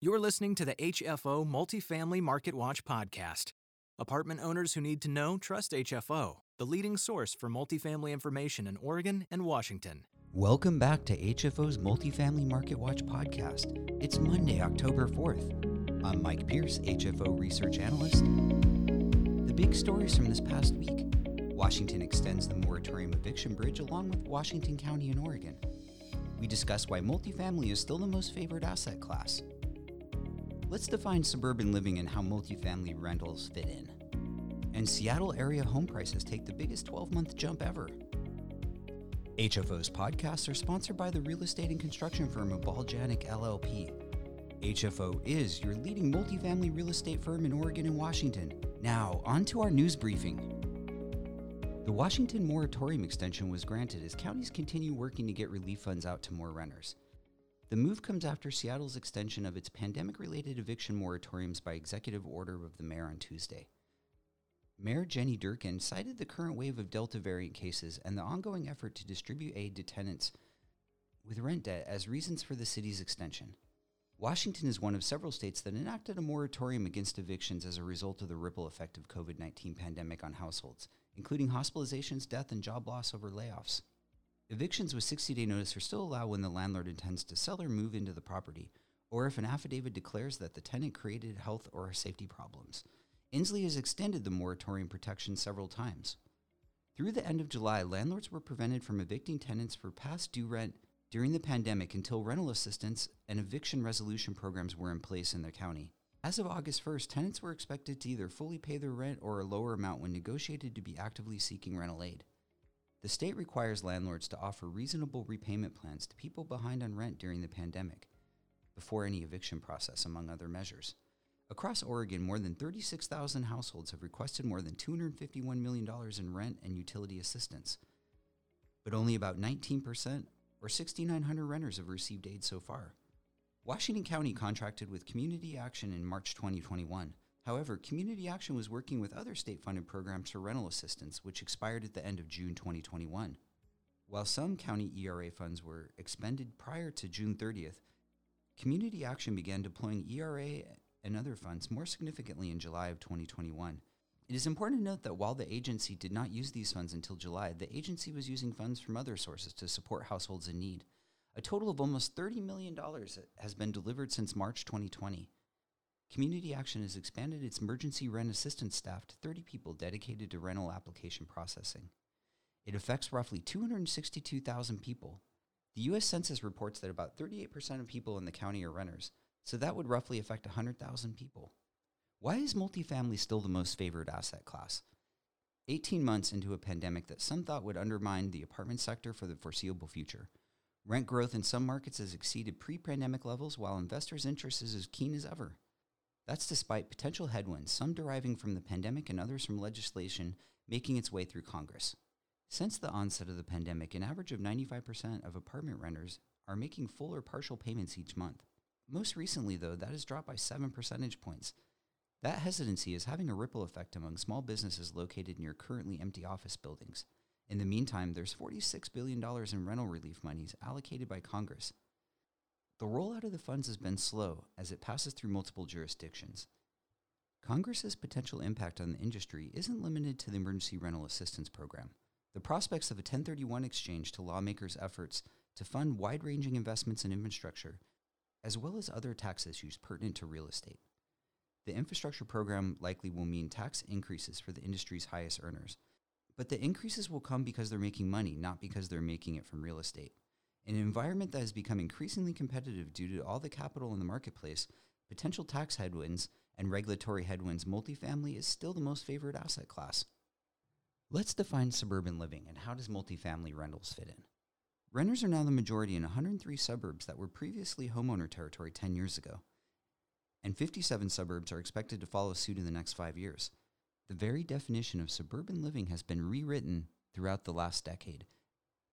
You're listening to the HFO Multifamily Market Watch podcast. Apartment owners who need to know trust HFO, the leading source for multifamily information in Oregon and Washington. Welcome back to HFO's Multifamily Market Watch podcast. It's Monday, October 4th. I'm Mike Pierce, HFO research analyst. The big stories from this past week Washington extends the moratorium eviction bridge along with Washington County and Oregon. We discuss why multifamily is still the most favored asset class. Let's define suburban living and how multifamily rentals fit in. And Seattle area home prices take the biggest 12 month jump ever. HFO's podcasts are sponsored by the real estate and construction firm of Baljanik LLP. HFO is your leading multifamily real estate firm in Oregon and Washington. Now, on to our news briefing. The Washington moratorium extension was granted as counties continue working to get relief funds out to more renters. The move comes after Seattle's extension of its pandemic related eviction moratoriums by executive order of the mayor on Tuesday. Mayor Jenny Durkan cited the current wave of Delta variant cases and the ongoing effort to distribute aid to tenants with rent debt as reasons for the city's extension. Washington is one of several states that enacted a moratorium against evictions as a result of the ripple effect of COVID-19 pandemic on households, including hospitalizations, death, and job loss over layoffs. Evictions with 60 day notice are still allowed when the landlord intends to sell or move into the property, or if an affidavit declares that the tenant created health or safety problems. Inslee has extended the moratorium protection several times. Through the end of July, landlords were prevented from evicting tenants for past due rent during the pandemic until rental assistance and eviction resolution programs were in place in their county. As of August 1st, tenants were expected to either fully pay their rent or a lower amount when negotiated to be actively seeking rental aid. The state requires landlords to offer reasonable repayment plans to people behind on rent during the pandemic, before any eviction process, among other measures. Across Oregon, more than 36,000 households have requested more than $251 million in rent and utility assistance. But only about 19%, or 6,900 renters, have received aid so far. Washington County contracted with Community Action in March 2021. However, Community Action was working with other state funded programs for rental assistance, which expired at the end of June 2021. While some county ERA funds were expended prior to June 30th, Community Action began deploying ERA and other funds more significantly in July of 2021. It is important to note that while the agency did not use these funds until July, the agency was using funds from other sources to support households in need. A total of almost $30 million has been delivered since March 2020. Community Action has expanded its emergency rent assistance staff to 30 people dedicated to rental application processing. It affects roughly 262,000 people. The U.S. Census reports that about 38% of people in the county are renters, so that would roughly affect 100,000 people. Why is multifamily still the most favored asset class? 18 months into a pandemic that some thought would undermine the apartment sector for the foreseeable future, Rent growth in some markets has exceeded pre pandemic levels, while investors' interest is as keen as ever. That's despite potential headwinds, some deriving from the pandemic and others from legislation making its way through Congress. Since the onset of the pandemic, an average of 95% of apartment renters are making full or partial payments each month. Most recently, though, that has dropped by 7 percentage points. That hesitancy is having a ripple effect among small businesses located near currently empty office buildings. In the meantime, there's $46 billion in rental relief monies allocated by Congress. The rollout of the funds has been slow as it passes through multiple jurisdictions. Congress's potential impact on the industry isn't limited to the Emergency Rental Assistance Program. The prospects of a 1031 exchange to lawmakers' efforts to fund wide ranging investments in infrastructure, as well as other tax issues pertinent to real estate. The infrastructure program likely will mean tax increases for the industry's highest earners, but the increases will come because they're making money, not because they're making it from real estate. In an environment that has become increasingly competitive due to all the capital in the marketplace, potential tax headwinds, and regulatory headwinds, multifamily is still the most favored asset class. Let's define suburban living and how does multifamily rentals fit in? Renters are now the majority in 103 suburbs that were previously homeowner territory 10 years ago, and 57 suburbs are expected to follow suit in the next five years. The very definition of suburban living has been rewritten throughout the last decade.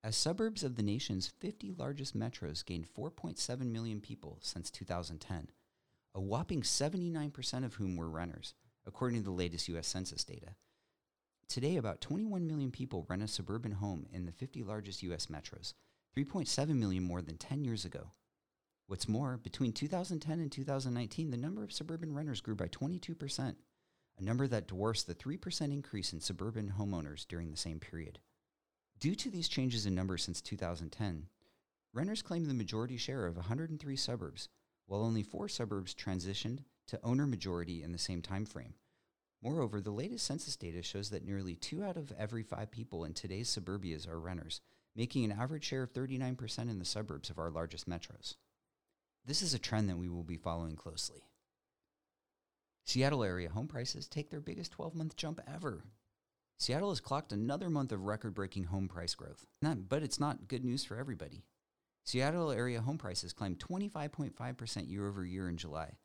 As suburbs of the nation's 50 largest metros gained 4.7 million people since 2010, a whopping 79% of whom were renters, according to the latest U.S. Census data. Today, about 21 million people rent a suburban home in the 50 largest U.S. metros, 3.7 million more than 10 years ago. What's more, between 2010 and 2019, the number of suburban renters grew by 22%, a number that dwarfs the 3% increase in suburban homeowners during the same period. Due to these changes in numbers since 2010, renters claim the majority share of 103 suburbs, while only four suburbs transitioned to owner majority in the same time frame. Moreover, the latest census data shows that nearly two out of every five people in today's suburbias are renters, making an average share of 39% in the suburbs of our largest metros. This is a trend that we will be following closely. Seattle area home prices take their biggest 12 month jump ever. Seattle has clocked another month of record breaking home price growth. But it's not good news for everybody. Seattle area home prices climbed 25.5% year over year in July,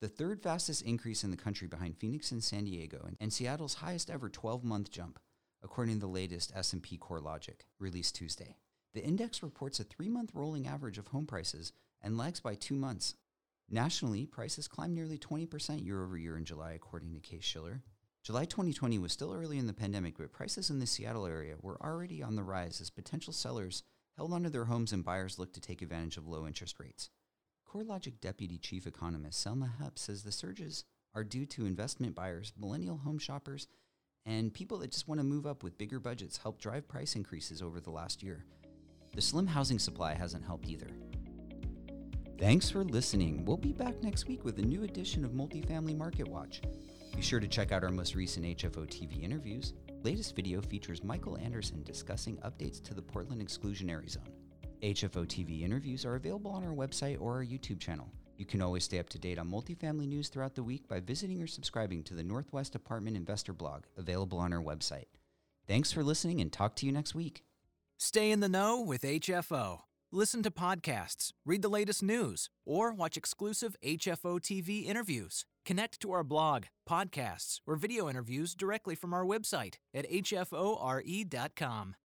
the third fastest increase in the country behind Phoenix and San Diego, and Seattle's highest ever 12 month jump, according to the latest S&P CoreLogic, released Tuesday. The index reports a three month rolling average of home prices and lags by two months. Nationally, prices climbed nearly 20% year over year in July, according to Case Shiller. July 2020 was still early in the pandemic, but prices in the Seattle area were already on the rise as potential sellers held onto their homes and buyers looked to take advantage of low interest rates. CoreLogic Deputy Chief Economist Selma Hepp says the surges are due to investment buyers, millennial home shoppers, and people that just want to move up with bigger budgets help drive price increases over the last year. The slim housing supply hasn't helped either. Thanks for listening. We'll be back next week with a new edition of Multifamily Market Watch. Be sure to check out our most recent HFO TV interviews. Latest video features Michael Anderson discussing updates to the Portland exclusionary zone. HFO TV interviews are available on our website or our YouTube channel. You can always stay up to date on multifamily news throughout the week by visiting or subscribing to the Northwest Apartment Investor blog, available on our website. Thanks for listening and talk to you next week. Stay in the know with HFO. Listen to podcasts, read the latest news, or watch exclusive HFO TV interviews. Connect to our blog, podcasts, or video interviews directly from our website at hfore.com.